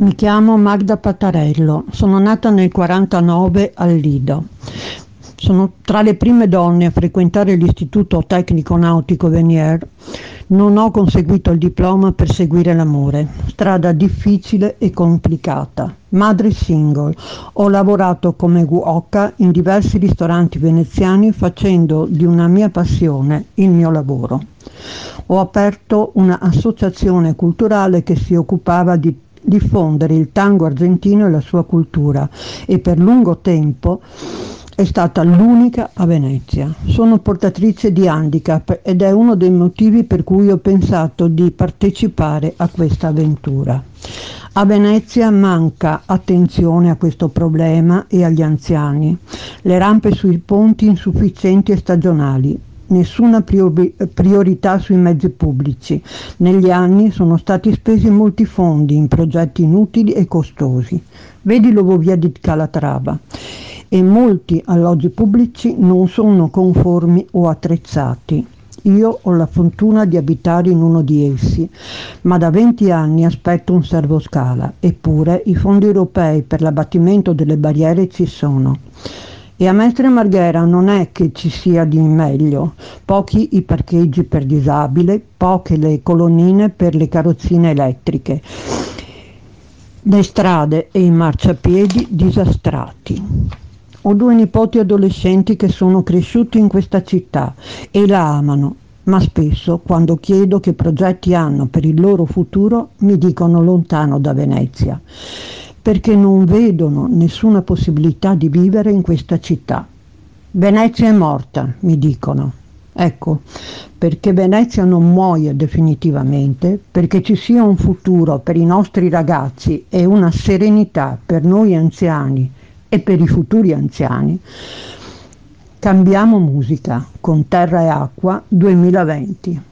Mi chiamo Magda Pattarello, sono nata nel 49 al Lido. Sono tra le prime donne a frequentare l'istituto tecnico nautico Venier. Non ho conseguito il diploma per seguire l'amore, strada difficile e complicata. Madre single, ho lavorato come cuoca in diversi ristoranti veneziani facendo di una mia passione il mio lavoro. Ho aperto un'associazione culturale che si occupava di diffondere il tango argentino e la sua cultura e per lungo tempo è stata l'unica a Venezia. Sono portatrice di handicap ed è uno dei motivi per cui ho pensato di partecipare a questa avventura. A Venezia manca attenzione a questo problema e agli anziani. Le rampe sui ponti insufficienti e stagionali, nessuna priorità sui mezzi pubblici. Negli anni sono stati spesi molti fondi in progetti inutili e costosi. Vedi l'ovovia di Calatrava. E molti alloggi pubblici non sono conformi o attrezzati. Io ho la fortuna di abitare in uno di essi, ma da 20 anni aspetto un servoscala, eppure i fondi europei per l'abbattimento delle barriere ci sono. E a Mestre Marghera non è che ci sia di meglio, pochi i parcheggi per disabile, poche le colonnine per le carrozzine elettriche, le strade e i marciapiedi disastrati. Ho due nipoti adolescenti che sono cresciuti in questa città e la amano, ma spesso quando chiedo che progetti hanno per il loro futuro mi dicono lontano da Venezia perché non vedono nessuna possibilità di vivere in questa città. Venezia è morta, mi dicono. Ecco, perché Venezia non muoia definitivamente, perché ci sia un futuro per i nostri ragazzi e una serenità per noi anziani e per i futuri anziani, cambiamo musica con Terra e Acqua 2020.